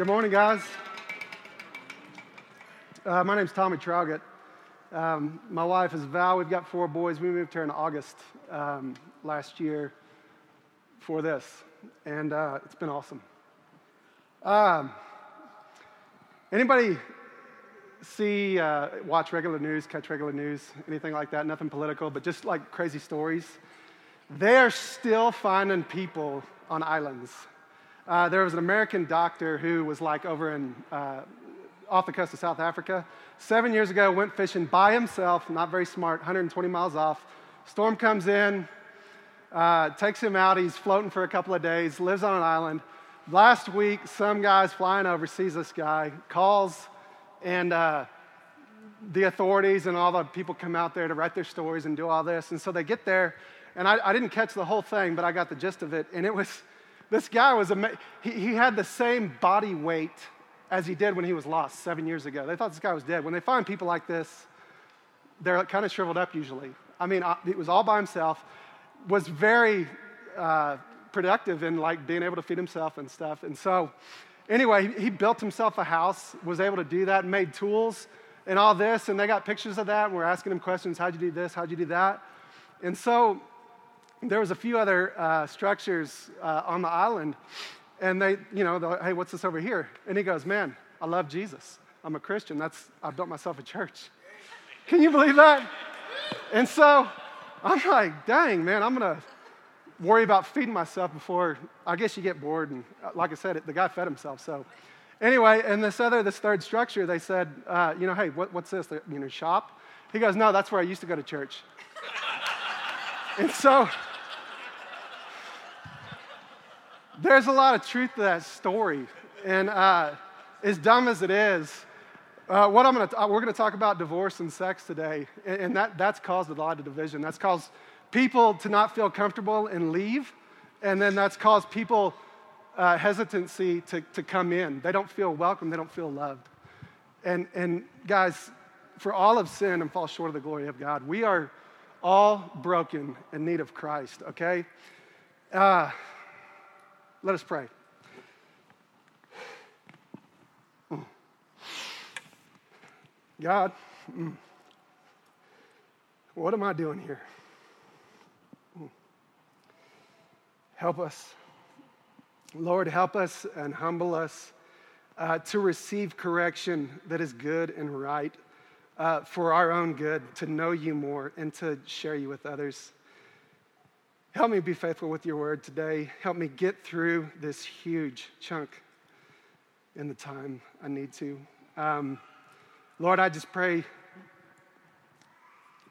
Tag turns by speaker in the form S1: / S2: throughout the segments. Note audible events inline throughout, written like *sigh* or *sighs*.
S1: Good morning, guys. Uh, my name's Tommy Trowgett. Um, my wife is Val. We've got four boys. We moved here in August um, last year for this, and uh, it's been awesome. Um, anybody see, uh, watch regular news, catch regular news, anything like that? Nothing political, but just like crazy stories. They are still finding people on islands. Uh, there was an American doctor who was like over in uh, off the coast of South Africa. Seven years ago, went fishing by himself, not very smart, 120 miles off. Storm comes in, uh, takes him out. He's floating for a couple of days, lives on an island. Last week, some guy's flying over, sees this guy, calls, and uh, the authorities and all the people come out there to write their stories and do all this. And so they get there, and I, I didn't catch the whole thing, but I got the gist of it. And it was this guy was, ama- he, he had the same body weight as he did when he was lost seven years ago. They thought this guy was dead. When they find people like this, they're kind of shriveled up usually. I mean, it was all by himself, was very uh, productive in like being able to feed himself and stuff. And so, anyway, he built himself a house, was able to do that, made tools and all this. And they got pictures of that. And we're asking him questions How'd you do this? How'd you do that? And so, there was a few other uh, structures uh, on the island and they, you know, hey, what's this over here? And he goes, man, I love Jesus. I'm a Christian. That's, I've built myself a church. Can you believe that? And so I'm like, dang, man, I'm to worry about feeding myself before, I guess you get bored. And uh, like I said, the guy fed himself. So anyway, and this other, this third structure, they said, uh, you know, hey, what, what's this? You know, shop? He goes, no, that's where I used to go to church. *laughs* and so there's a lot of truth to that story. And uh, as dumb as it is, uh, what I'm gonna, uh, we're going to talk about divorce and sex today. And, and, that, that's caused a lot of division. That's caused people to not feel comfortable and leave. And then that's caused people uh, hesitancy to, to come in. They don't feel welcome, they don't feel loved. And, and guys, for all of sin and fall short of the glory of God, we are all broken in need of Christ, okay? Uh, let us pray. God, what am I doing here? Help us. Lord, help us and humble us uh, to receive correction that is good and right uh, for our own good, to know you more and to share you with others. Help me be faithful with your word today. Help me get through this huge chunk in the time I need to. Um, Lord, I just pray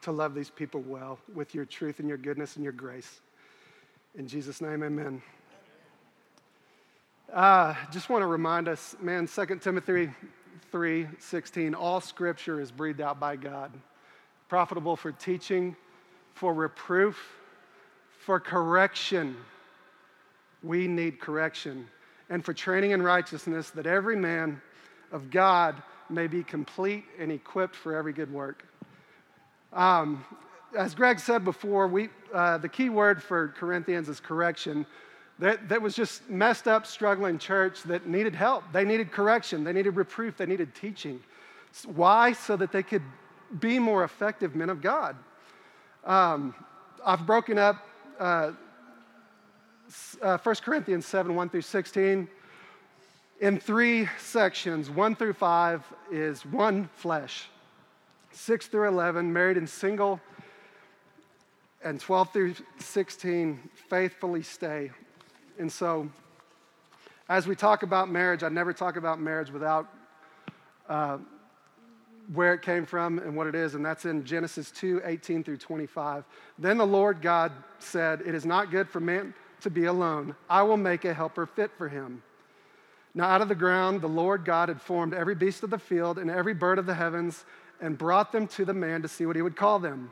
S1: to love these people well with your truth and your goodness and your grace. In Jesus' name, amen. Uh, just want to remind us, man, 2 Timothy 3 16, all scripture is breathed out by God, profitable for teaching, for reproof for correction. We need correction. And for training in righteousness, that every man of God may be complete and equipped for every good work. Um, as Greg said before, we, uh, the key word for Corinthians is correction. That, that was just messed up, struggling church that needed help. They needed correction, they needed reproof, they needed teaching. Why? So that they could be more effective men of God. Um, I've broken up uh, uh, 1 Corinthians 7 1 through 16 in three sections. 1 through 5 is one flesh, 6 through 11, married and single, and 12 through 16, faithfully stay. And so, as we talk about marriage, I never talk about marriage without uh, where it came from and what it is, and that's in Genesis 2 18 through 25. Then the Lord God said, It is not good for man to be alone. I will make a helper fit for him. Now, out of the ground, the Lord God had formed every beast of the field and every bird of the heavens and brought them to the man to see what he would call them.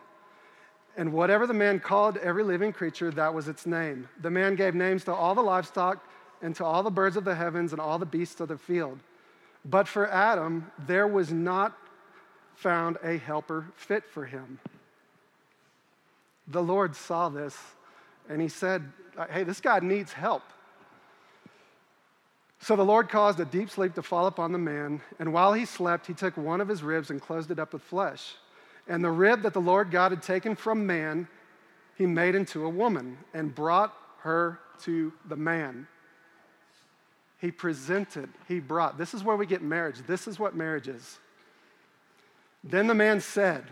S1: And whatever the man called every living creature, that was its name. The man gave names to all the livestock and to all the birds of the heavens and all the beasts of the field. But for Adam, there was not found a helper fit for him. The Lord saw this and he said, Hey, this guy needs help. So the Lord caused a deep sleep to fall upon the man, and while he slept, he took one of his ribs and closed it up with flesh. And the rib that the Lord God had taken from man, he made into a woman and brought her to the man. He presented, he brought. This is where we get marriage. This is what marriage is. Then the man said,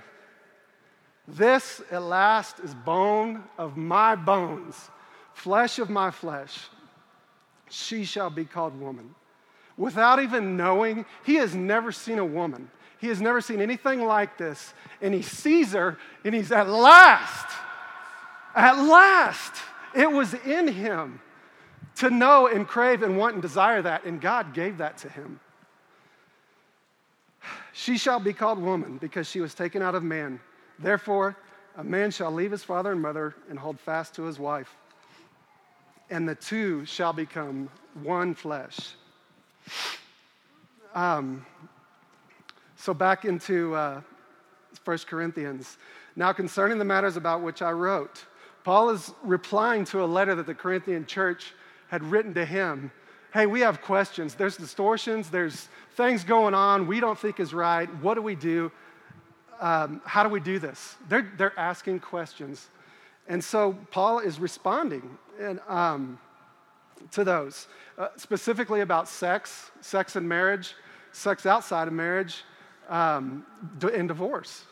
S1: This at last is bone of my bones, flesh of my flesh. She shall be called woman. Without even knowing, he has never seen a woman. He has never seen anything like this. And he sees her, and he's at last, at last, it was in him to know and crave and want and desire that, and God gave that to him. She shall be called woman because she was taken out of man. Therefore, a man shall leave his father and mother and hold fast to his wife, and the two shall become one flesh. Um, so, back into uh, 1 Corinthians. Now, concerning the matters about which I wrote, Paul is replying to a letter that the Corinthian church had written to him. Hey, we have questions. There's distortions, there's things going on we don't think is right. What do we do? Um, how do we do this? They're, they're asking questions. And so Paul is responding and, um, to those, uh, specifically about sex, sex and marriage, sex outside of marriage, um, in divorce.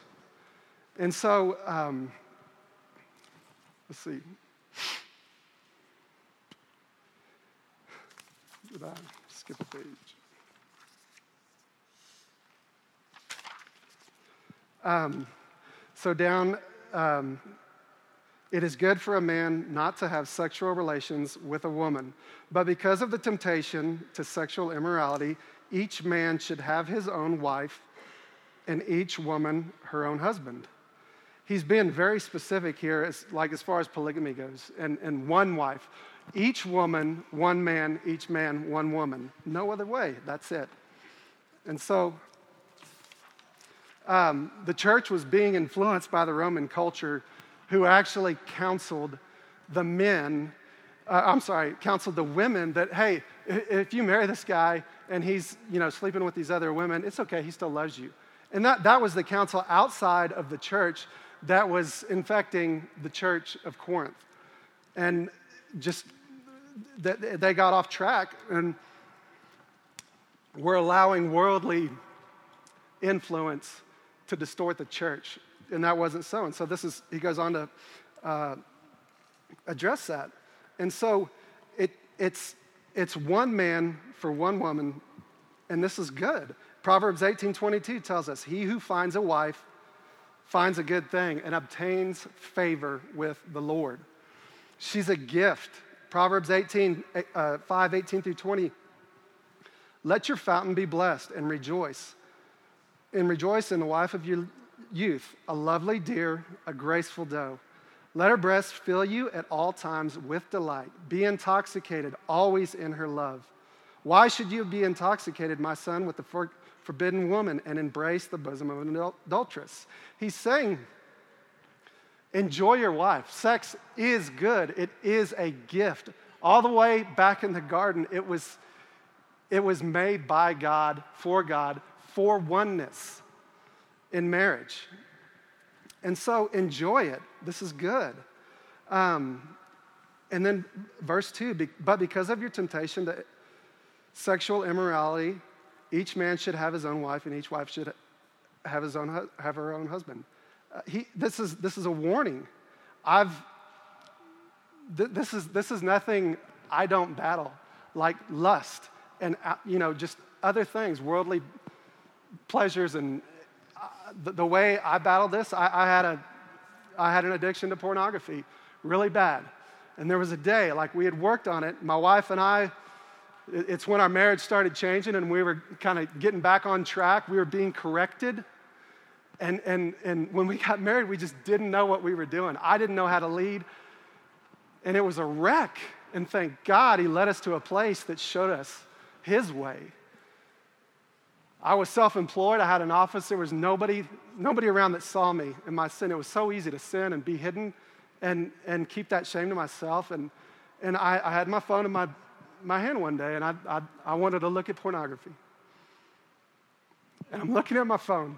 S1: And so, um, let's see. Did I skip a page? Um, so, down, um, it is good for a man not to have sexual relations with a woman, but because of the temptation to sexual immorality, each man should have his own wife and each woman her own husband. He's being very specific here, as, like as far as polygamy goes, and, and one wife. Each woman, one man, each man, one woman. No other way. That's it. And so um, the church was being influenced by the Roman culture, who actually counseled the men, uh, I'm sorry, counseled the women that, hey, if you marry this guy and he's, you know, sleeping with these other women, it's okay, he still loves you. And that, that was the counsel outside of the church that was infecting the church of Corinth. And just that they got off track and were allowing worldly influence to distort the church. And that wasn't so. And so this is, he goes on to uh, address that. And so it, it's, it's one man for one woman, and this is good. Proverbs 18:22 tells us, "He who finds a wife finds a good thing and obtains favor with the Lord." She's a gift. Proverbs 18, uh, 5, 18 through 20. Let your fountain be blessed and rejoice. And rejoice in the wife of your youth, a lovely deer, a graceful doe. Let her breast fill you at all times with delight. Be intoxicated always in her love. Why should you be intoxicated, my son, with the forbidden woman and embrace the bosom of an adulteress. He's saying, enjoy your wife. Sex is good, it is a gift. All the way back in the garden, it was, it was made by God, for God, for oneness in marriage. And so enjoy it. This is good. Um, and then verse 2 but because of your temptation to sexual immorality, each man should have his own wife, and each wife should have, his own, have her own husband. Uh, he, this, is, this is a warning. I've, th- this, is, this is nothing I don't battle, like lust and, uh, you know, just other things, worldly pleasures. And uh, the, the, way I battled this, I, I, had a, I had an addiction to pornography, really bad. And there was a day, like we had worked on it, my wife and I, it's when our marriage started changing and we were kind of getting back on track. We were being corrected. And, and, and when we got married, we just didn't know what we were doing. I didn't know how to lead. And it was a wreck. And thank God he led us to a place that showed us his way. I was self employed. I had an office. There was nobody, nobody around that saw me in my sin. It was so easy to sin and be hidden and, and keep that shame to myself. And, and I, I had my phone in my my hand one day and I, I, I wanted to look at pornography. And I'm looking at my phone.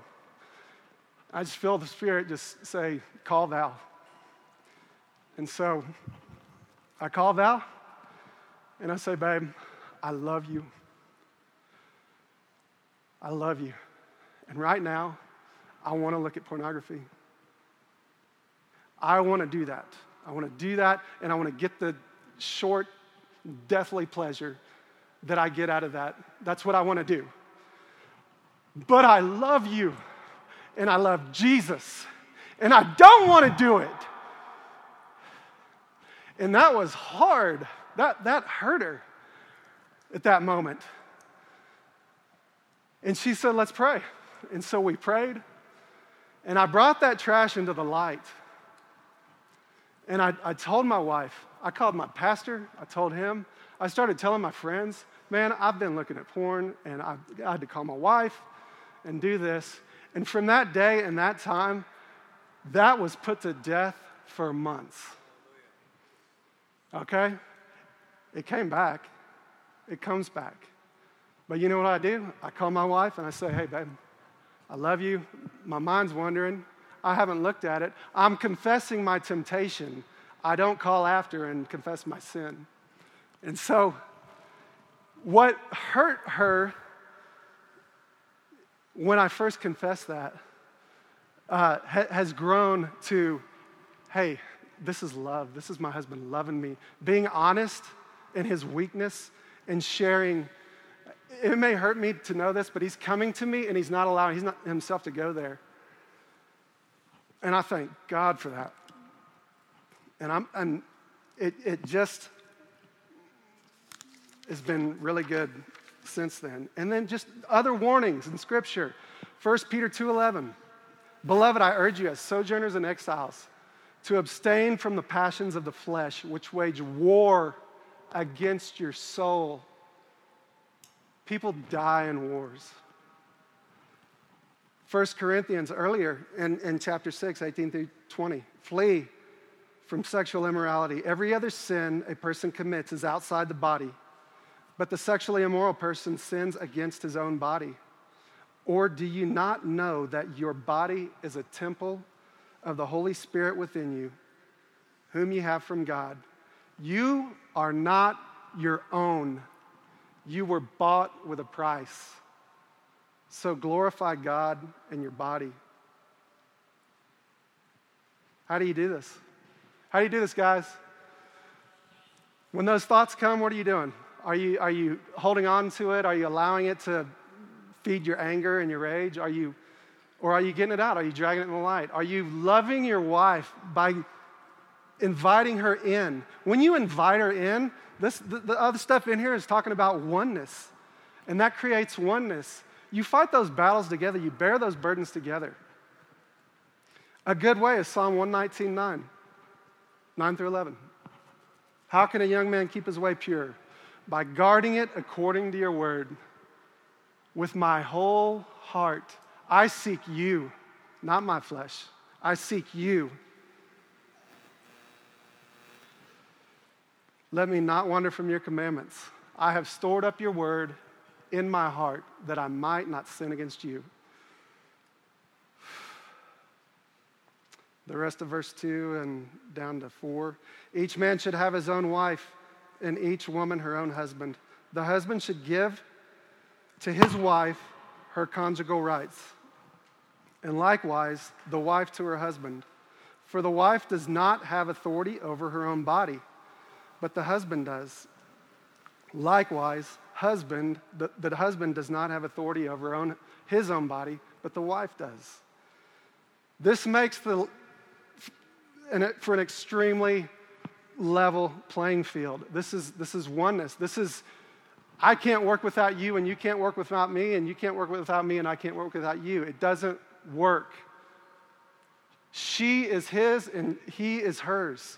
S1: I just feel the Spirit just say, call Val. And so I call Val and I say, babe, I love you. I love you. And right now, I want to look at pornography. I want to do that. I want to do that, and I want to get the short, deathly pleasure that I get out of that. That's what I want to do. But I love you, and I love Jesus, and I don't want to do it. And that was hard. That, that hurt her at that moment. And she said, Let's pray. And so we prayed. And I brought that trash into the light. And I, I told my wife, I called my pastor, I told him, I started telling my friends, man, I've been looking at porn, and I, I had to call my wife and do this. And from that day and that time, that was put to death for months. Okay? It came back. It comes back. But you know what I do? I call my wife and I say, hey, babe, I love you. My mind's wandering. I haven't looked at it. I'm confessing my temptation. I don't call after and confess my sin. And so, what hurt her when I first confessed that uh, ha- has grown to, hey, this is love. This is my husband loving me. Being honest in his weakness and sharing. It may hurt me to know this, but he's coming to me and he's not allowing he's not himself to go there. And I thank God for that. And I'm and it, it just has been really good since then. And then just other warnings in scripture. 1 Peter 2:11. Beloved, I urge you as sojourners and exiles to abstain from the passions of the flesh which wage war against your soul. People die in wars. 1 Corinthians earlier in, in chapter 6, 18 through 20. Flee from sexual immorality. Every other sin a person commits is outside the body, but the sexually immoral person sins against his own body. Or do you not know that your body is a temple of the Holy Spirit within you, whom you have from God? You are not your own. You were bought with a price. So glorify God in your body. How do you do this? How do you do this, guys? When those thoughts come, what are you doing? Are you, are you holding on to it? Are you allowing it to feed your anger and your rage? Are you, or are you getting it out? Are you dragging it in the light? Are you loving your wife by inviting her in. When you invite her in, this, the, the other stuff in here is talking about oneness, and that creates oneness. You fight those battles together, you bear those burdens together. A good way is Psalm 119 9, 9 through 11. How can a young man keep his way pure? By guarding it according to your word. With my whole heart, I seek you, not my flesh. I seek you. Let me not wander from your commandments. I have stored up your word in my heart that I might not sin against you. The rest of verse 2 and down to 4. Each man should have his own wife, and each woman her own husband. The husband should give to his wife her conjugal rights, and likewise the wife to her husband. For the wife does not have authority over her own body but the husband does. Likewise, husband, the, the husband does not have authority over own, his own body, but the wife does. This makes the, for an extremely level playing field. This is, this is oneness. This is, I can't work without you, and you can't work without me, and you can't work without me, and I can't work without you. It doesn't work. She is his, and he is hers.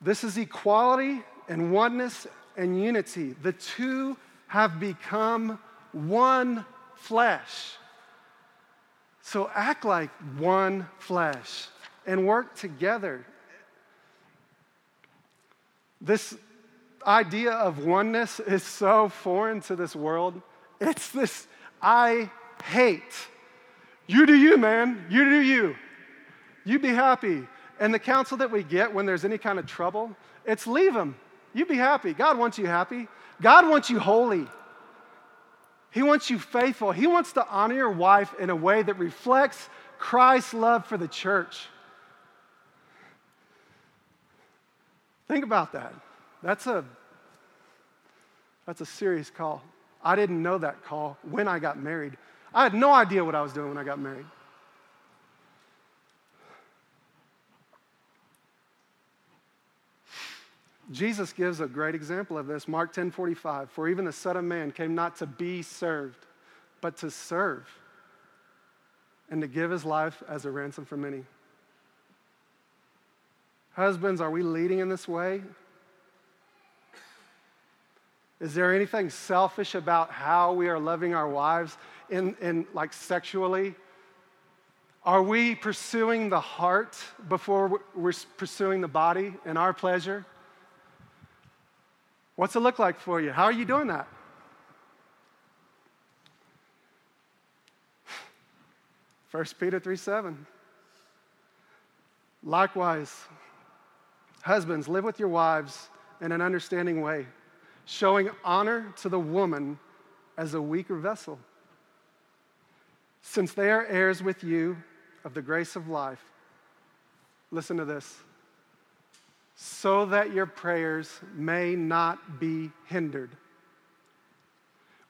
S1: This is equality and oneness and unity. The two have become one flesh. So act like one flesh and work together. This, idea of oneness is so foreign to this world. It's this I hate. You do you, man. You do you. You be happy. And the counsel that we get when there's any kind of trouble, it's leave him. You be happy. God wants you happy. God wants you holy. He wants you faithful. He wants to honor your wife in a way that reflects Christ's love for the church. Think about that. That's a that's a serious call. I didn't know that call when I got married. I had no idea what I was doing when I got married. Jesus gives a great example of this. Mark 10 45. For even the Son of Man came not to be served, but to serve and to give his life as a ransom for many. Husbands, are we leading in this way? Is there anything selfish about how we are loving our wives in, in like sexually? Are we pursuing the heart before we're pursuing the body and our pleasure? What's it look like for you? How are you doing that? First Peter 3 7. Likewise, husbands, live with your wives in an understanding way, showing honor to the woman as a weaker vessel, since they are heirs with you of the grace of life. Listen to this so that your prayers may not be hindered.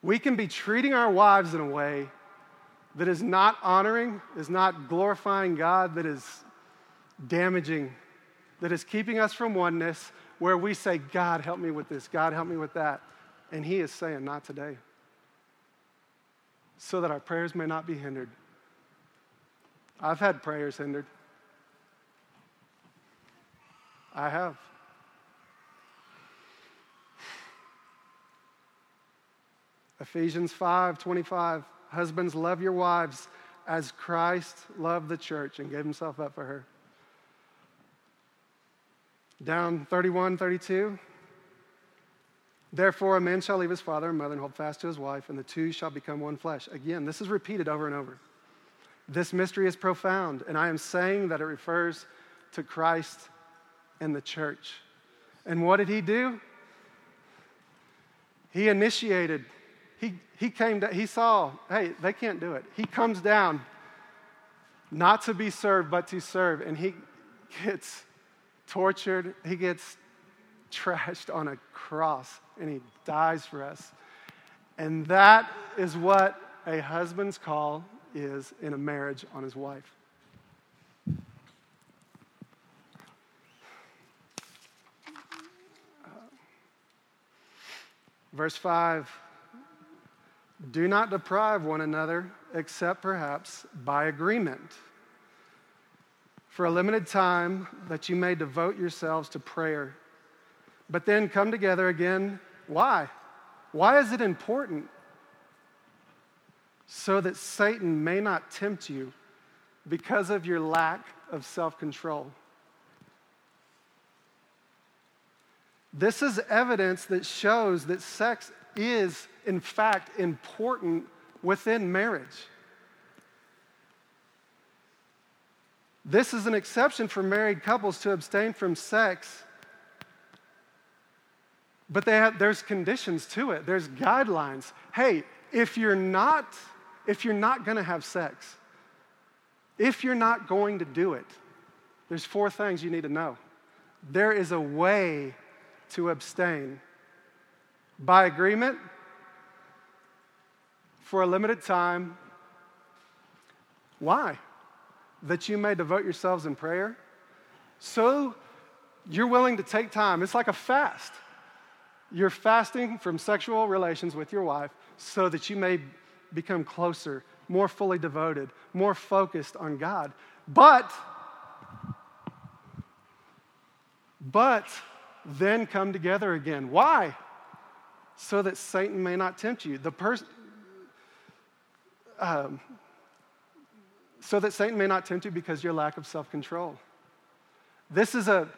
S1: We can be treating our wives in a way that is not honoring, is not glorifying God, that is damaging, that is keeping us from oneness, where we say, God, help me with this, God, help me with that. And He is saying, not today. So that our prayers may not be hindered. I've had prayers hindered. I have. Ephesians 5 25. Husbands, love your wives as Christ loved the church and gave himself up for her. Down 31, 32. Therefore, a man shall leave his father and mother and hold fast to his wife, and the two shall become one flesh. Again, this is repeated over and over. This mystery is profound, and I am saying that it refers to Christ and the church. And what did he do? He initiated, he, he came, to, he saw, hey, they can't do it. He comes down, not to be served, but to serve. And he gets tortured, he gets trashed on a cross, and he dies for us. And that is what a husband's call is in a marriage on his wife. Uh, verse 5 Do not deprive one another, except perhaps by agreement, for a limited time, that you may devote yourselves to prayer. But then come together again. Why? Why is it important? So that Satan may not tempt you because of your lack of self control. This is evidence that shows that sex is, in fact, important within marriage. This is an exception for married couples to abstain from sex, but have, there's conditions to it. There's guidelines. Hey, if you're not, if you're not going to have sex, if you're not going to do it, there's four things you need to know. There is a way to abstain. By agreement, for a limited time. Why? That you may devote yourselves in prayer. So you're willing to take time. It's like a fast. You're fasting from sexual relations with your wife so that you may become closer, more fully devoted, more focused on God. But, but then come together again. Why? So that Satan may not tempt you. The person, um, so that Satan may not tempt you because your lack of self control. This is a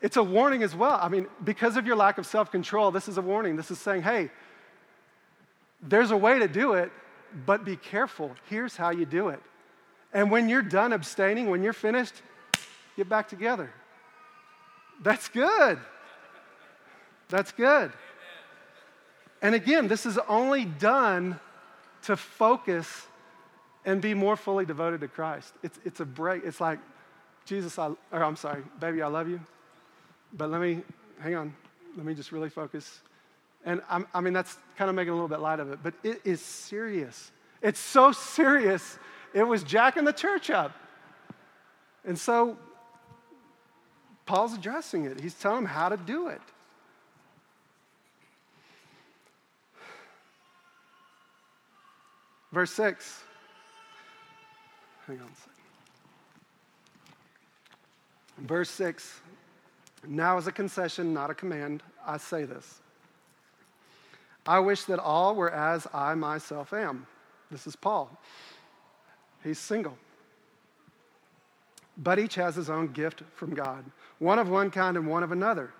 S1: It's a warning as well. I mean, because of your lack of self control, this is a warning. This is saying, hey, there's a way to do it, but be careful. Here's how you do it. And when you're done abstaining, when you're finished, get back together. That's good. That's good. And again, this is only done to focus and be more fully devoted to Christ. It's, it's a break. It's like, Jesus, I, or I'm sorry, baby, I love you. But let me, hang on, let me just really focus. And I'm, i mean, that's kind of making a little bit light of it, but it is serious. It's so serious, it was jacking the church up. And so Paul's addressing it, he's telling them how to do it. Verse 6. Hang on a second. Verse 6 Now, as a concession, not a command, I say this. I wish that all were as I myself am. This is Paul. He's single. But each has his own gift from God, one of one kind and one of another.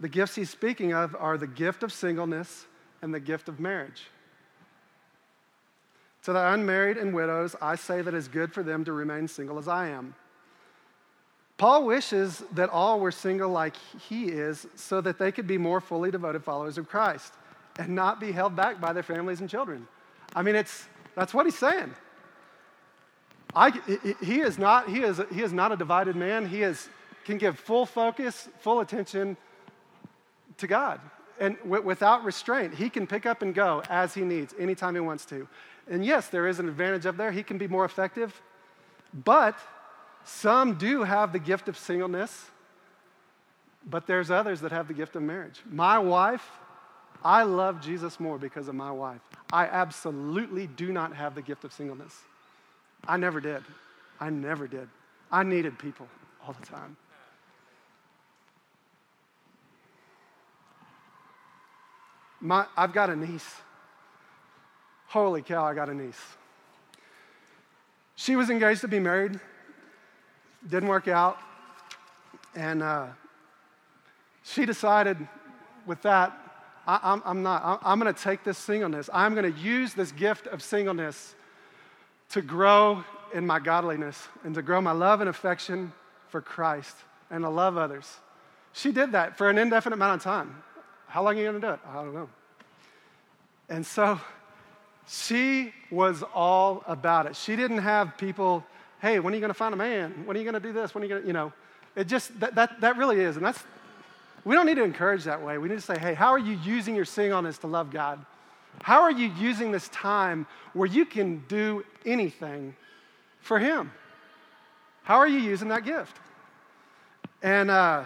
S1: The gifts he's speaking of are the gift of singleness and the gift of marriage. To the unmarried and widows, I say that it's good for them to remain single as I am. Paul wishes that all were single like he is so that they could be more fully devoted followers of Christ and not be held back by their families and children. I mean, it's, that's what he's saying. I, he, is not, he, is, he is not a divided man. He is, can give full focus, full attention to God. And w- without restraint, he can pick up and go as he needs, anytime he wants to. And yes, there is an advantage up there. He can be more effective. But some do have the gift of singleness, but there's others that have the gift of marriage. My wife, I love Jesus more because of my wife. I absolutely do not have the gift of singleness. I never did. I never did. I needed people all the time. My, I've got a niece Holy cow, I got a niece. She was engaged to be married, didn't work out, and uh, she decided with that, I, am not, I'm going to take this singleness, I'm going to use this gift of singleness to grow in my godliness and to grow my love and affection for Christ and to love others. She did that for an indefinite amount of time. How long are you going to do it? I don't know. And so she was all about it. She didn't have people, hey, when are you going to find a man? When are you going to do this? When are you going to, you know, it just, that, that, that really is. And that's, we don't need to encourage that way. We need to say, hey, how are you using your singleness to love God? How are you using this time where you can do anything for Him? How are you using that gift? And uh,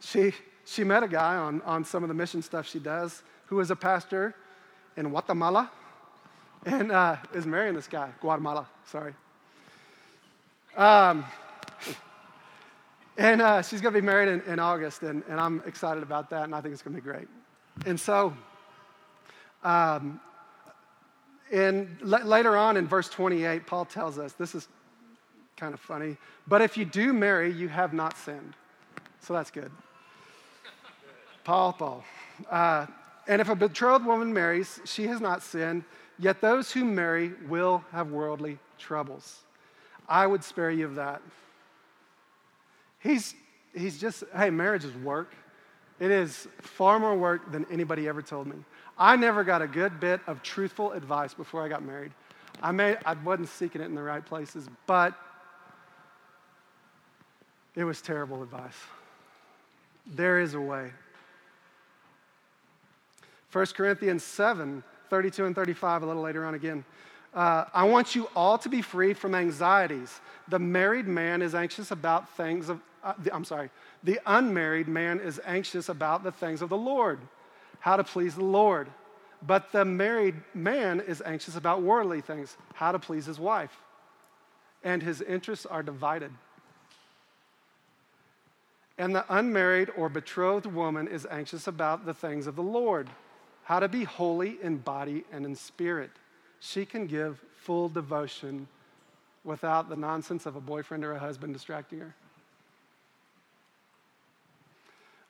S1: she, she met a guy on, on some of the mission stuff she does who was a pastor in Guatemala and uh, is marrying this guy, Guatemala, sorry. Um, and uh, she's going to be married in, in August, and, and, I'm excited about that, and I think it's going to be great. And so, um, in, l- later on in verse 28, Paul tells us this is kind of funny, but if you do marry, you have not sinned. So that's good. Paul, Paul. Uh, and if a betrothed woman marries, she has not sinned, yet those who marry will have worldly troubles. I would spare you of that. He's, he's just, hey, marriage is work. It is far more work than anybody ever told me. I never got a good bit of truthful advice before I got married. I, may, I wasn't seeking it in the right places, but it was terrible advice. There is a way. 1 Corinthians 7 32 and 35, a little later on again. Uh, I want you all to be free from anxieties. The married man is anxious about things of, uh, the, I'm sorry, the unmarried man is anxious about the things of the Lord, how to please the Lord. But the married man is anxious about worldly things, how to please his wife. And his interests are divided. And the unmarried or betrothed woman is anxious about the things of the Lord how to be holy in body and in spirit. She can give full devotion without the nonsense of a boyfriend or a husband distracting her.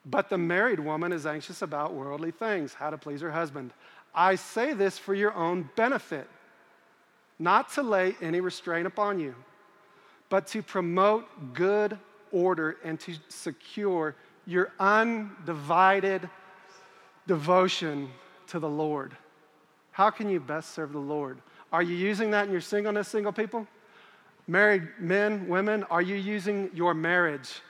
S1: But the married woman is anxious about worldly things, how to please her husband. I say this for your own benefit, not to lay any restraint upon you, but to promote good order and to secure your undivided devotion to the Lord. How can you best serve the Lord? Are you using that in your singleness, single people? Married men, women, are you using your marriage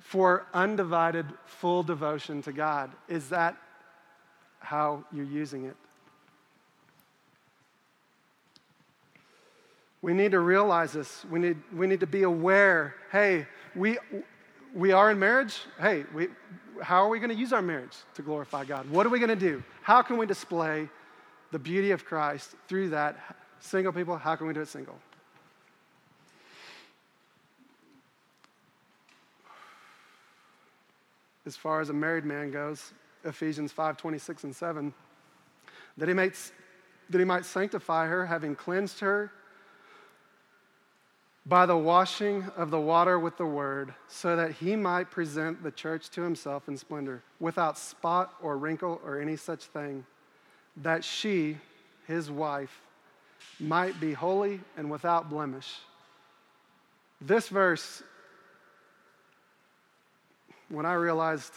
S1: for undivided, full devotion to God? Is that how you're using it? We need to realize this. We need, we need to be aware hey, we, we are in marriage. Hey, we, how are we going to use our marriage to glorify God? What are we going to do? How can we display the beauty of Christ through that? Single people, how can we do it single? As far as a married man goes, Ephesians 5 26 and 7, that he, might, that he might sanctify her, having cleansed her by the washing of the water with the word, so that he might present the church to himself in splendor, without spot or wrinkle or any such thing, that she, his wife, might be holy and without blemish. This verse, when I realized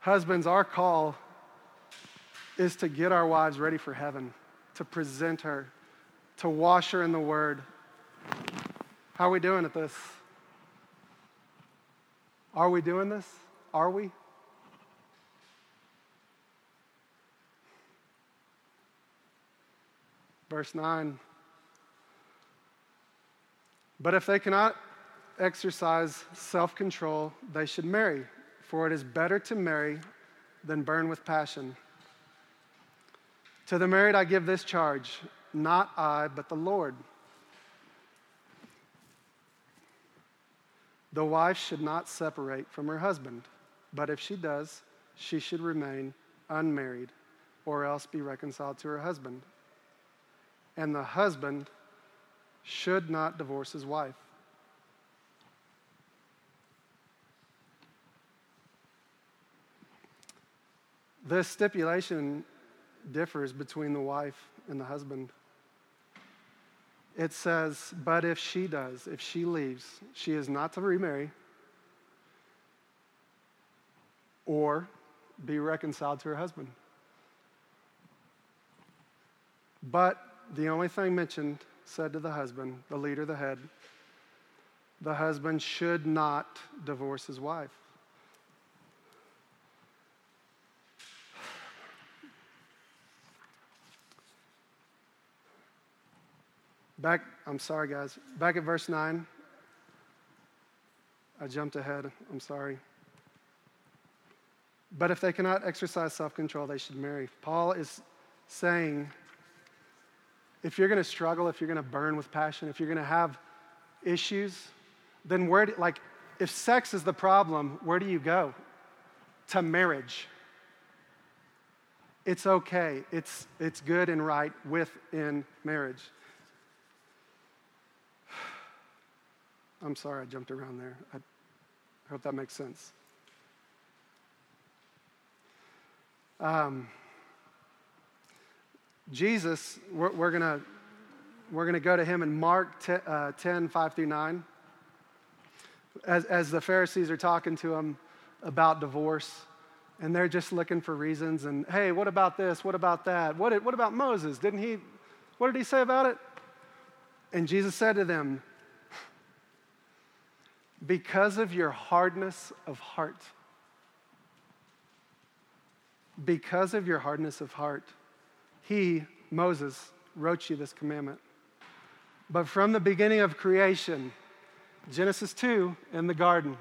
S1: husbands, our call is to get our wives ready for heaven, to present her, to wash her in the word how are we doing at this? Are we doing this? Are we? Verse 9. But if they cannot exercise self control, they should marry, for it is better to marry than burn with passion. To the married, I give this charge not I, but the Lord. The wife should not separate from her husband, but if she does, she should remain unmarried or else be reconciled to her husband. And the husband should not divorce his wife. This stipulation differs between the wife and the husband it says, But if she does, if she leaves, she is not to remarry or be reconciled to her husband. But the only thing mentioned said to the husband, the leader, the head, the husband should not divorce his wife. Back, I'm sorry, guys. Back at verse 9. I jumped ahead. I'm sorry. But if they cannot exercise self control, they should marry. Paul is saying if you're going to struggle, if you're going to burn with passion, if you're going to have issues, then where, do, like, if sex is the problem, where do you go? To marriage. It's okay. It's, it's good and right within marriage. I'm sorry I jumped around there. I hope that makes sense. Um, Jesus, we're, we're going we're gonna go to him in Mark 10, uh, 10 5 through 9. As, as the Pharisees are talking to him about divorce, and they're just looking for reasons. And hey, what about this? What about that? What, what about Moses? Didn't he, what did he say about it? And Jesus said to them, because of your hardness of heart. Because of your hardness of heart, he, Moses, wrote you this commandment. But from the beginning of creation, Genesis 2 in the garden,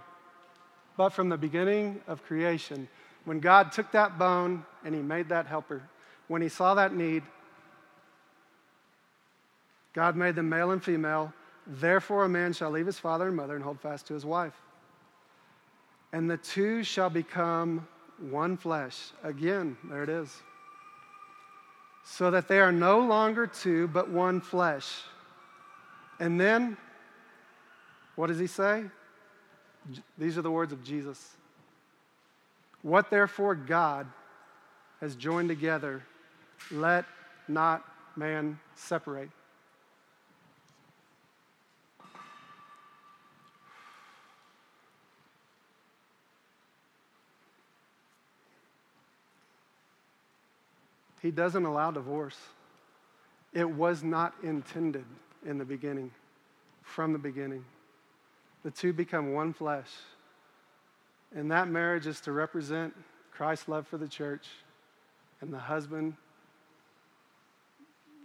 S1: but from the beginning of creation, when God took that bone and he made that helper, when he saw that need, God made them male and female Therefore, a man shall leave his father and mother and hold fast to his wife. And the two shall become one flesh. Again, there it is. So that they are no longer two, but one flesh. And then, what does he say? These are the words of Jesus. What therefore God has joined together, let not man separate. He doesn't allow divorce. It was not intended in the beginning, from the beginning. The two become one flesh. And that marriage is to represent Christ's love for the church and the husband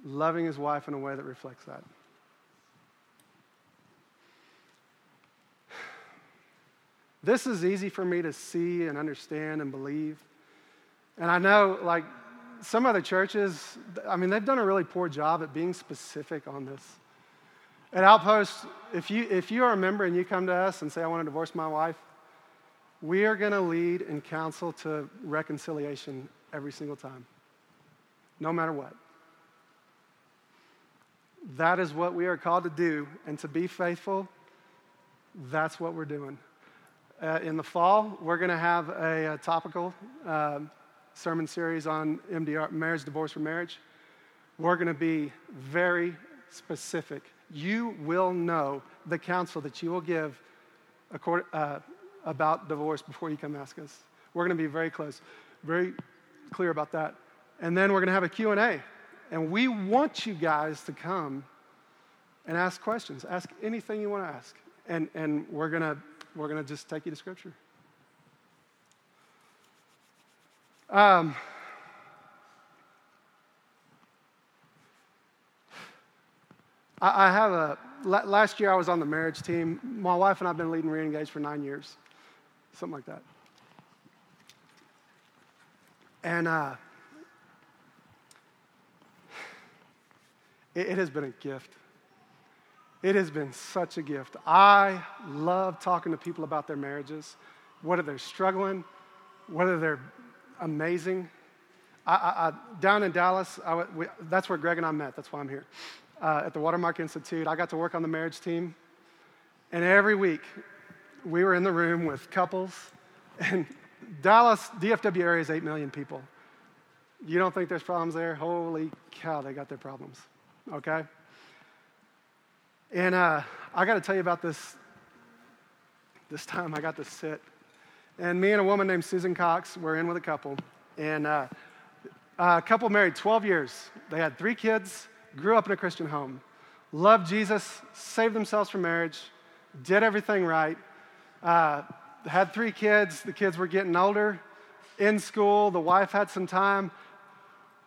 S1: loving his wife in a way that reflects that. *sighs* This is easy for me to see and understand and believe. And I know, like, some other churches, I mean, they've done a really poor job at being specific on this. At Outpost, if you, if you are a member and you come to us and say, I want to divorce my wife, we are going to lead and counsel to reconciliation every single time, no matter what. That is what we are called to do, and to be faithful, that's what we're doing. Uh, in the fall, we're going to have a, a topical um, sermon series on MDR, marriage, divorce, or marriage. We're going to be very specific. You will know the counsel that you will give uh, about divorce before you come ask us. We're going to be very close, very clear about that. And then we're going to have a Q&A. And we want you guys to come and ask questions. Ask anything you want to ask. And, and we're going to we're going to just take you to Scripture. Um, I, I have a, last year I was on the marriage team. My wife and I have been leading Reengage for nine years, something like that. And uh, it, it has been a gift. It has been such a gift. I love talking to people about their marriages, whether they're struggling, whether they're amazing. I, I, I, down in Dallas, we, that's where Greg and I met. That's why I'm here. Uh, at the Watermark Institute, I got to work on the marriage team. And every week, we were in the room with couples. And Dallas, DFW area is 8 million people. You don't think there's problems there? Holy cow, they got their problems. Okay? And uh, I got to tell you about this. This time I got to sit and me and a woman named Susan Cox were in with a couple. And uh, a couple married 12 years. They had three kids, grew up in a Christian home, loved Jesus, saved themselves from marriage, did everything right, uh, had three kids. The kids were getting older in school. The wife had some time.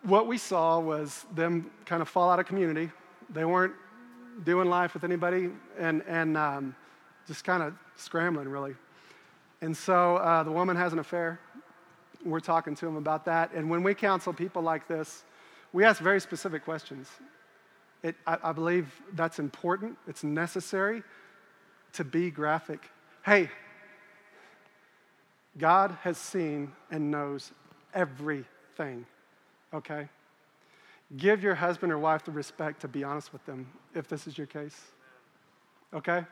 S1: What we saw was them kind of fall out of community. They weren't doing life with anybody and, and um, just kind of scrambling, really. And so uh, the woman has an affair. We're talking to him about that. And when we counsel people like this, we ask very specific questions. It, I, I believe that's important, it's necessary to be graphic. Hey, God has seen and knows everything, okay? Give your husband or wife the respect to be honest with them if this is your case, okay?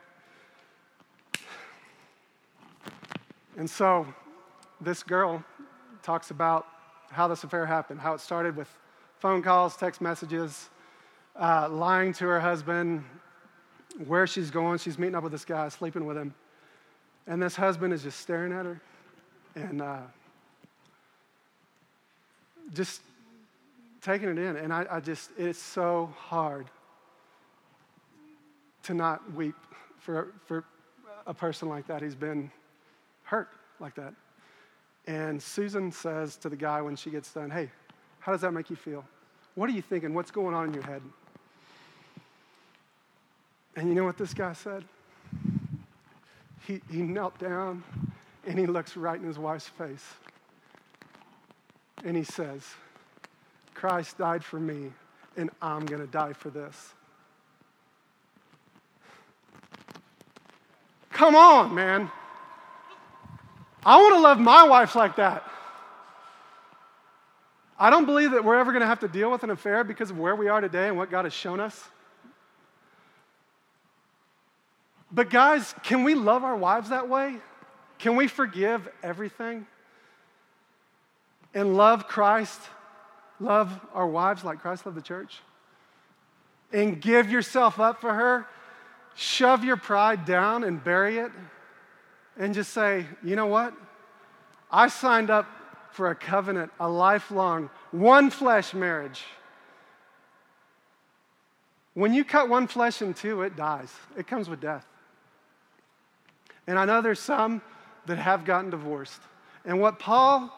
S1: And so this girl talks about how this affair happened, how it started with phone calls, text messages, uh, lying to her husband, where she's going. She's meeting up with this guy, sleeping with him. And this husband is just staring at her and uh, just taking it in. And I, I just, it's so hard to not weep for, for a person like that. He's been hurt like that. And Susan says to the guy when she gets done, Hey, how does that make you feel? What are you thinking? What's going on in your head? And you know what this guy said? He, he knelt down and he looks right in his wife's face. And he says, Christ died for me, and I'm going to die for this. Come on, man. I want to love my wife like that. I don't believe that we're ever going to have to deal with an affair because of where we are today and what God has shown us. But, guys, can we love our wives that way? Can we forgive everything? and love Christ, love our wives like Christ loved the church, and give yourself up for her, shove your pride down and bury it, and just say, you know what? I signed up for a covenant, a lifelong, one flesh marriage. When you cut one flesh in two, it dies. It comes with death. And I know there's some that have gotten divorced. And what Paul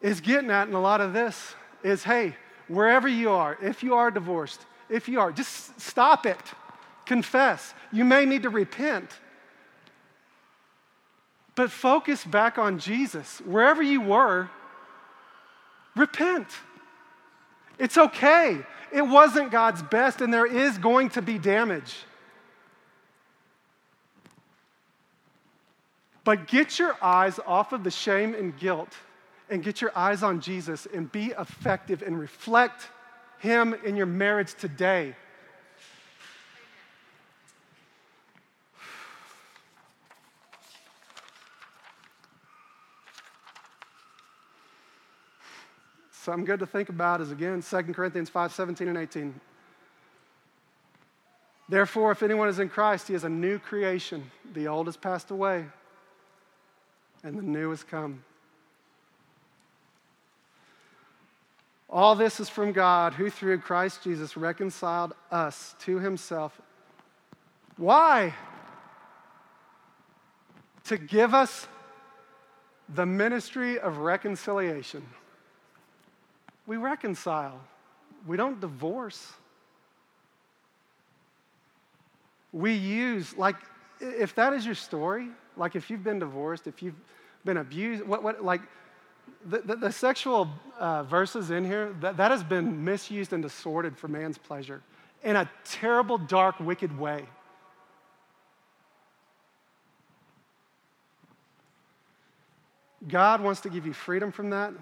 S1: is getting at in a lot of this is hey, wherever you are, if you are divorced, if you are, just stop it. Confess. You may need to repent. But focus back on Jesus. Wherever you were, repent. It's okay. It wasn't God's best, and there is going to be damage. But get your eyes off of the shame and guilt and get your eyes on Jesus and be effective and reflect Him in your marriage today. Something good to think about is again 2 Corinthians 5 17 and 18. Therefore, if anyone is in Christ, he is a new creation. The old has passed away, and the new has come. All this is from God, who through Christ Jesus reconciled us to himself. Why? To give us the ministry of reconciliation. We reconcile, we don't divorce. We use, like, if that is your story, like if you've been divorced, if you've been abused, what, what like, the, the, the sexual uh, verses in here, that, that has been misused and distorted for man's pleasure in a terrible, dark, wicked way. God wants to give you freedom from that.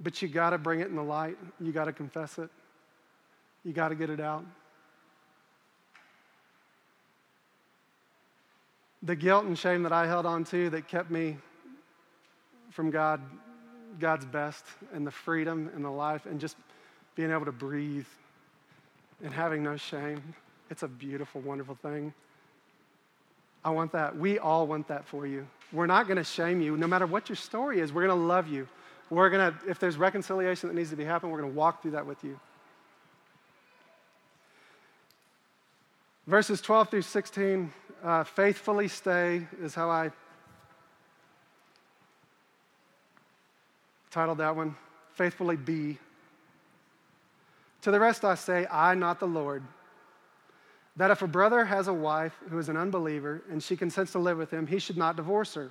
S1: But you got to bring it in the light. You got to confess it. You got to get it out. The guilt and shame that I held on to that kept me from God, God's best, and the freedom and the life, and just being able to breathe and having no shame. It's a beautiful, wonderful thing. I want that. We all want that for you. We're not going to shame you. No matter what your story is, we're going to love you. We're going to, if there's reconciliation that needs to be happening, we're going to walk through that with you. Verses 12 through 16, uh, faithfully stay is how I titled that one. Faithfully be. To the rest I say, I, not the Lord, that if a brother has a wife who is an unbeliever and she consents to live with him, he should not divorce her.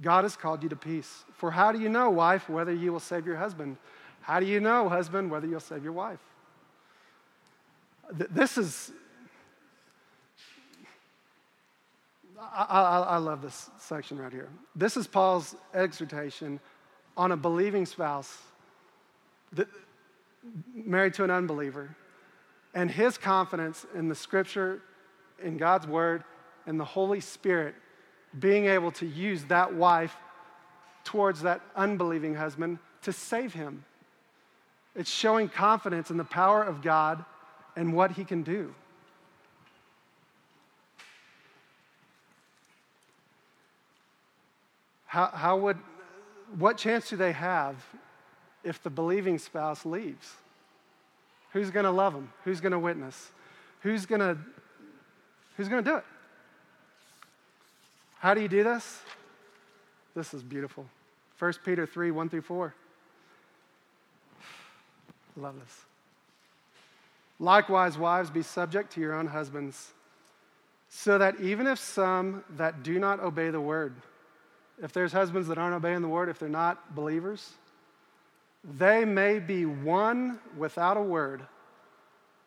S1: God has called you to peace. For how do you know, wife, whether you will save your husband? How do you know, husband, whether you'll save your wife? This is, I, I, I love this section right here. This is Paul's exhortation on a believing spouse that, married to an unbeliever and his confidence in the scripture, in God's word, and the Holy Spirit being able to use that wife towards that unbelieving husband to save him. It's showing confidence in the power of God and what he can do. How, how would, what chance do they have if the believing spouse leaves? Who's going to love them? Who's going to witness? Who's going to, who's going to do it? How do you do this? This is beautiful. 1 Peter 3 1 through 4. Love this. Likewise, wives, be subject to your own husbands, so that even if some that do not obey the word, if there's husbands that aren't obeying the word, if they're not believers, they may be one without a word.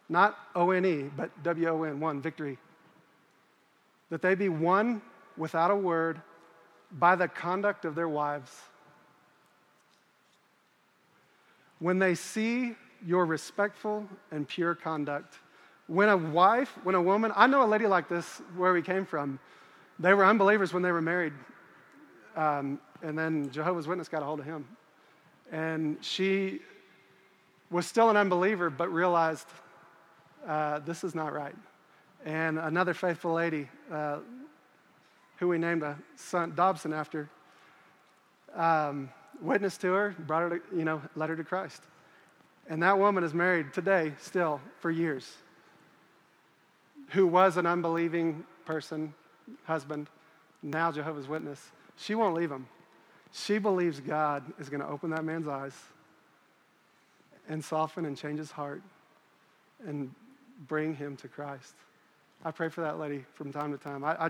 S1: Not O N E, but W O N, one, victory. That they be one without a word by the conduct of their wives. When they see your respectful and pure conduct, when a wife, when a woman, I know a lady like this where we came from. They were unbelievers when they were married. Um, and then Jehovah's Witness got a hold of him. And she was still an unbeliever, but realized uh, this is not right. And another faithful lady, uh, who we named a son Dobson after, um, witnessed to her, brought her to, you know, led her to Christ. And that woman is married today, still, for years, who was an unbelieving person, husband, now Jehovah's Witness. She won't leave him. She believes God is going to open that man's eyes and soften and change his heart and bring him to Christ. I pray for that lady from time to time. I, I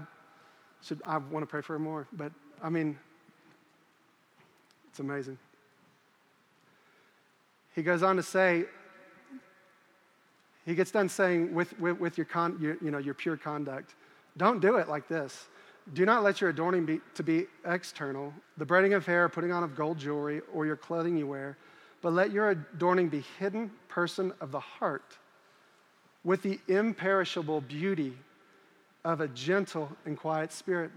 S1: should I want to pray for her more, but I mean, it's amazing. He goes on to say, he gets done saying, with, with, with your, con, your, you know, your pure conduct, don't do it like this. Do not let your adorning be, to be external, the braiding of hair, putting on of gold jewelry, or your clothing you wear, but let your adorning be hidden person of the heart with the imperishable beauty of a gentle and quiet spirit,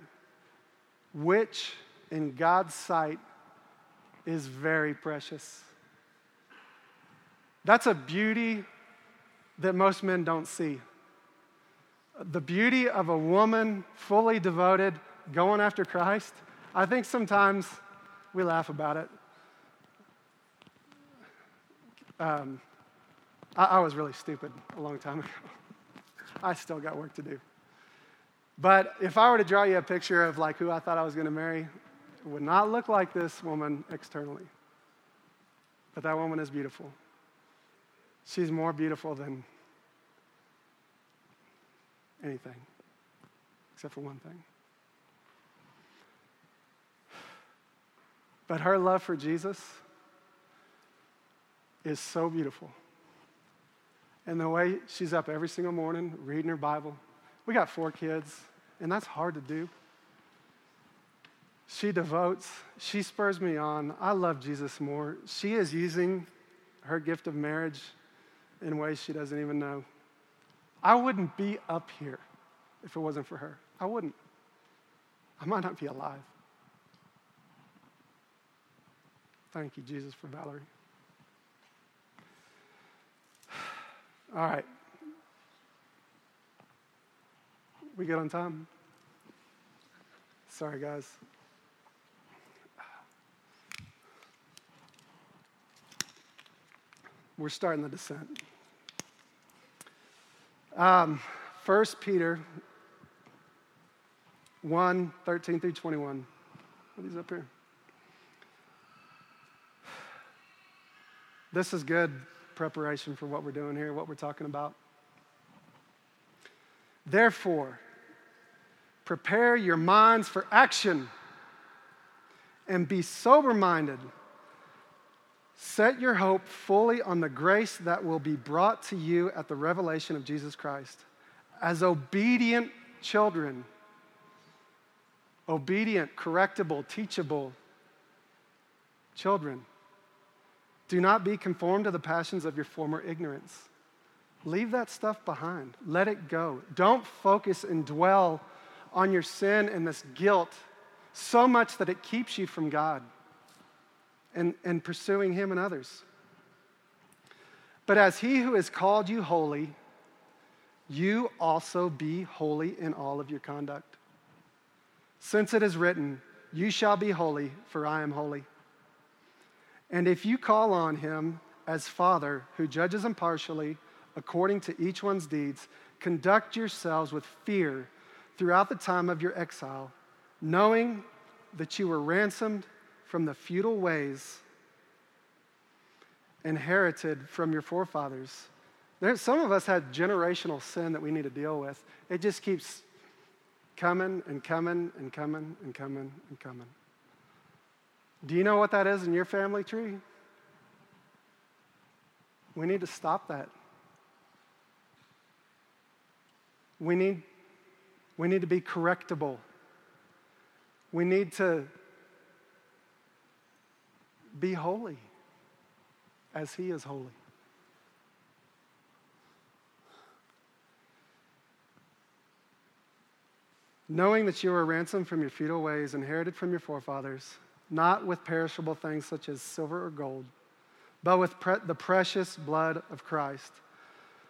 S1: which in God's sight is very precious. That's a beauty that most men don't see. The beauty of a woman fully devoted, going after Christ, I think sometimes we laugh about it. Um, I, I was really stupid a long time ago. *laughs* I still got work to do. But if I were to draw you a picture of like who I thought I was going to marry, it would not look like this woman externally. But that woman is beautiful. She's more beautiful than anything, except for one thing. But her love for Jesus is so beautiful. And the way she's up every single morning reading her Bible. We got four kids, and that's hard to do. She devotes, she spurs me on. I love Jesus more. She is using her gift of marriage in ways she doesn't even know. I wouldn't be up here if it wasn't for her. I wouldn't. I might not be alive. Thank you, Jesus, for Valerie. *sighs* All right. We get on time? Sorry, guys. We're starting the descent. Um, 1 Peter 1 13 through 21. What is up here? This is good preparation for what we're doing here, what we're talking about. Therefore, prepare your minds for action and be sober minded. Set your hope fully on the grace that will be brought to you at the revelation of Jesus Christ. As obedient children, obedient, correctable, teachable children, do not be conformed to the passions of your former ignorance. Leave that stuff behind. Let it go. Don't focus and dwell on your sin and this guilt so much that it keeps you from God and, and pursuing Him and others. But as He who has called you holy, you also be holy in all of your conduct. Since it is written, You shall be holy, for I am holy. And if you call on Him as Father who judges impartially according to each one's deeds, conduct yourselves with fear throughout the time of your exile, knowing that you were ransomed from the futile ways inherited from your forefathers. There, some of us had generational sin that we need to deal with. It just keeps coming and coming and coming and coming and coming. Do you know what that is in your family tree? We need to stop that. We need, we need to be correctable. We need to be holy as He is holy. Knowing that you are ransomed from your futile ways, inherited from your forefathers, not with perishable things such as silver or gold, but with pre- the precious blood of Christ.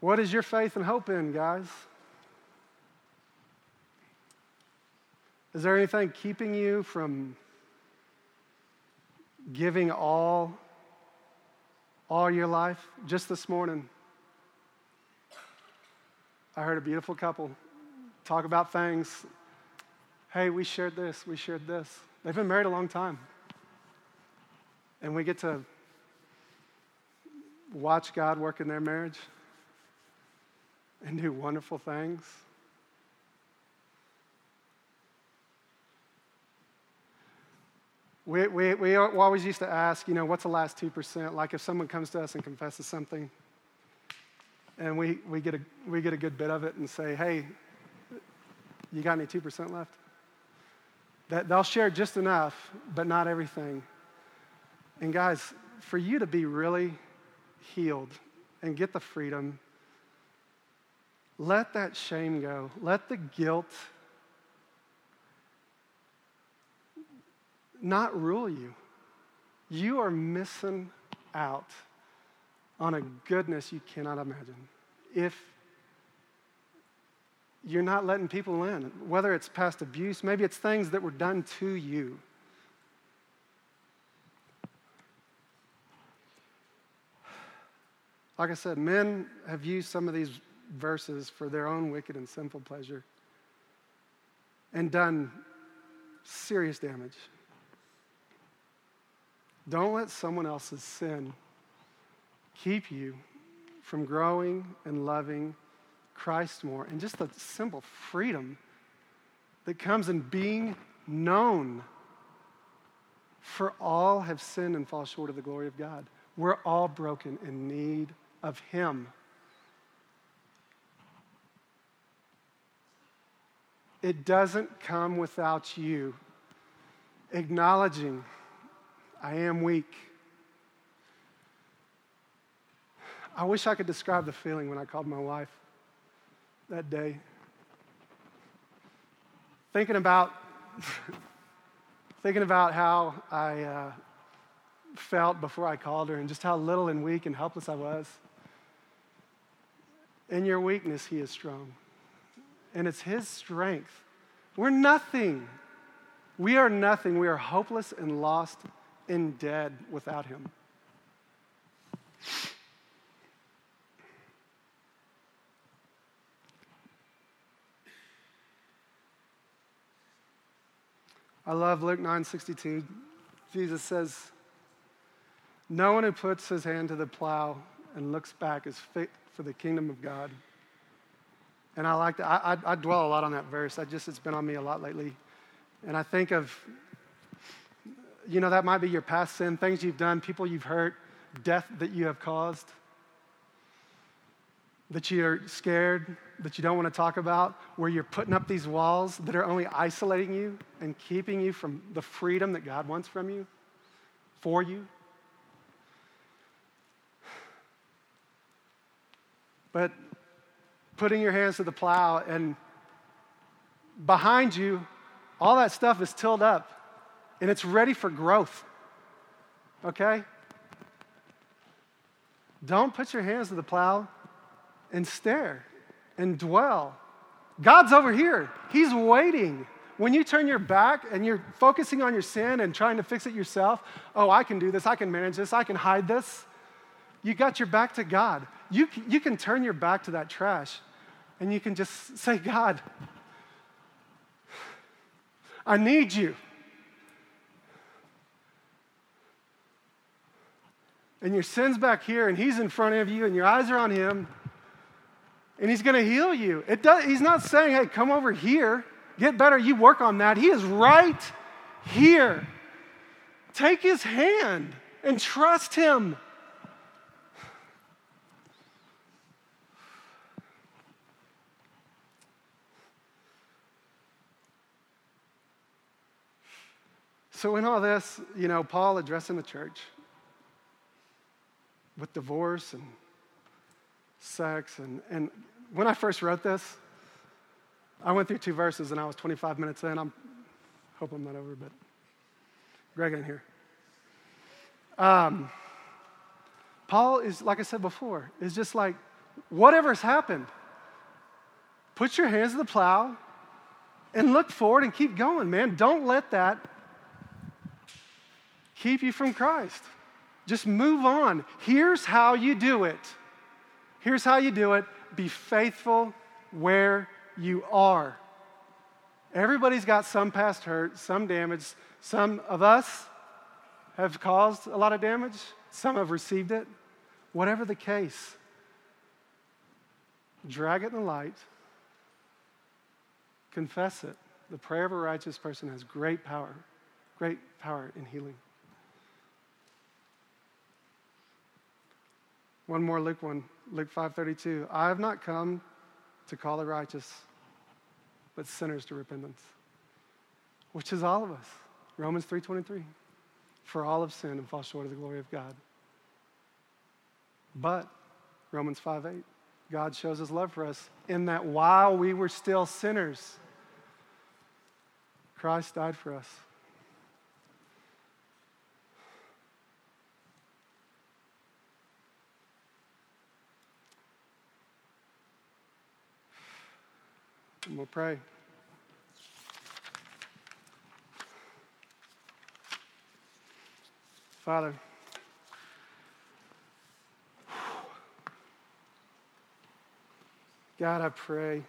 S1: What is your faith and hope in, guys? Is there anything keeping you from giving all all your life? Just this morning, I heard a beautiful couple talk about things. Hey, we shared this, we shared this. They've been married a long time. And we get to watch God work in their marriage and do wonderful things. We, we, we always used to ask, you know, what's the last 2%? Like if someone comes to us and confesses something, and we, we, get a, we get a good bit of it and say, hey, you got any 2% left? That they'll share just enough, but not everything. And guys, for you to be really healed and get the freedom let that shame go. Let the guilt not rule you. You are missing out on a goodness you cannot imagine. If you're not letting people in, whether it's past abuse, maybe it's things that were done to you. Like I said, men have used some of these verses for their own wicked and sinful pleasure and done serious damage. Don't let someone else's sin keep you from growing and loving Christ more and just the simple freedom that comes in being known. For all have sinned and fall short of the glory of God. We're all broken in need of Him. It doesn't come without you acknowledging, I am weak. I wish I could describe the feeling when I called my wife that day. Thinking about, *laughs* thinking about how I uh, felt before I called her and just how little and weak and helpless I was. In your weakness, He is strong and it's His strength. We're nothing. We are nothing. We are hopeless and lost and dead without Him. I love Luke 9:62. Jesus says, "No one who puts his hand to the plow and looks back is fit for the kingdom of God." And I like to, I, I, I dwell a lot on that verse. I just, it's been on me a lot lately. And I think of, you know, that might be your past sin, things you've done, people you've hurt, death that you have caused, that you're scared, that you don't want to talk about, where you're putting up these walls that are only isolating you and keeping you from the freedom that God wants from you, for you. But putting your hands to the plow, and behind you, all that stuff is tilled up and it's ready for growth. Okay? Don't put your hands to the plow and stare and dwell. God's over here, He's waiting. When you turn your back and you're focusing on your sin and trying to fix it yourself, oh, I can do this, I can manage this, I can hide this. You got your back to God. You, you can turn your back to that trash and you can just say, God, I need you. And your sin's back here, and he's in front of you, and your eyes are on him, and he's going to heal you. It does, he's not saying, hey, come over here, get better, you work on that. He is right here. Take his hand and trust him. So, in all this, you know, Paul addressing the church with divorce and sex. And, and when I first wrote this, I went through two verses and I was 25 minutes in. I'm hope I'm not over, but Greg in here. Um, Paul is, like I said before, is just like, whatever's happened, put your hands to the plow and look forward and keep going, man. Don't let that keep you from Christ. Just move on. Here's how you do it. Here's how you do it be faithful where you are. Everybody's got some past hurt, some damage. Some of us have caused a lot of damage, some have received it. Whatever the case, drag it in the light, confess it. The prayer of a righteous person has great power, great power in healing. One more Luke 1, Luke 5:32. I have not come to call the righteous, but sinners to repentance. Which is all of us. Romans 3:23. For all have sinned and fall short of the glory of God. But Romans 5:8. God shows his love for us in that while we were still sinners, Christ died for us. And we'll pray. Father, God, I pray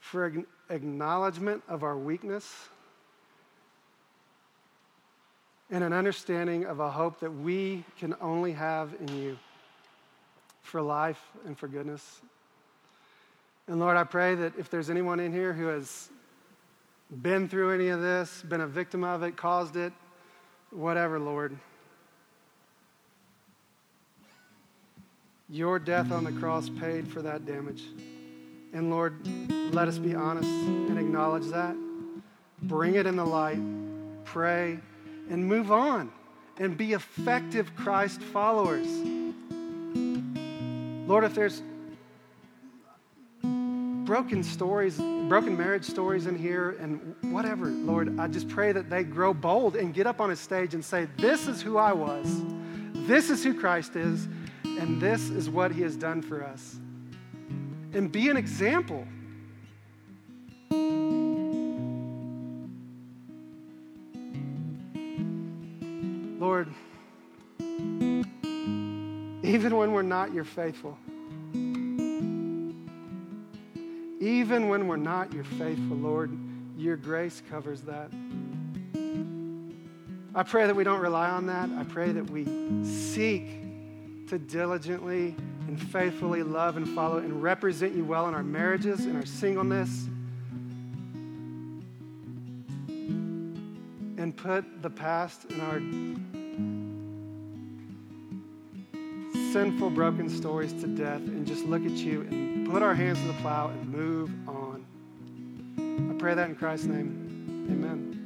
S1: for acknowledgement of our weakness and an understanding of a hope that we can only have in you for life and for goodness. And Lord, I pray that if there's anyone in here who has been through any of this, been a victim of it, caused it, whatever, Lord, your death on the cross paid for that damage. And Lord, let us be honest and acknowledge that. Bring it in the light, pray, and move on and be effective Christ followers. Lord, if there's broken stories, broken marriage stories in here, and whatever, Lord, I just pray that they grow bold and get up on a stage and say, This is who I was, this is who Christ is, and this is what he has done for us. And be an example. Lord, even when we're not, you're faithful. Even when we're not, you're faithful, Lord. Your grace covers that. I pray that we don't rely on that. I pray that we seek to diligently and faithfully love and follow and represent you well in our marriages, in our singleness, and put the past and our sinful, broken stories to death and just look at you and put our hands to the plow and move on. I pray that in Christ's name. Amen.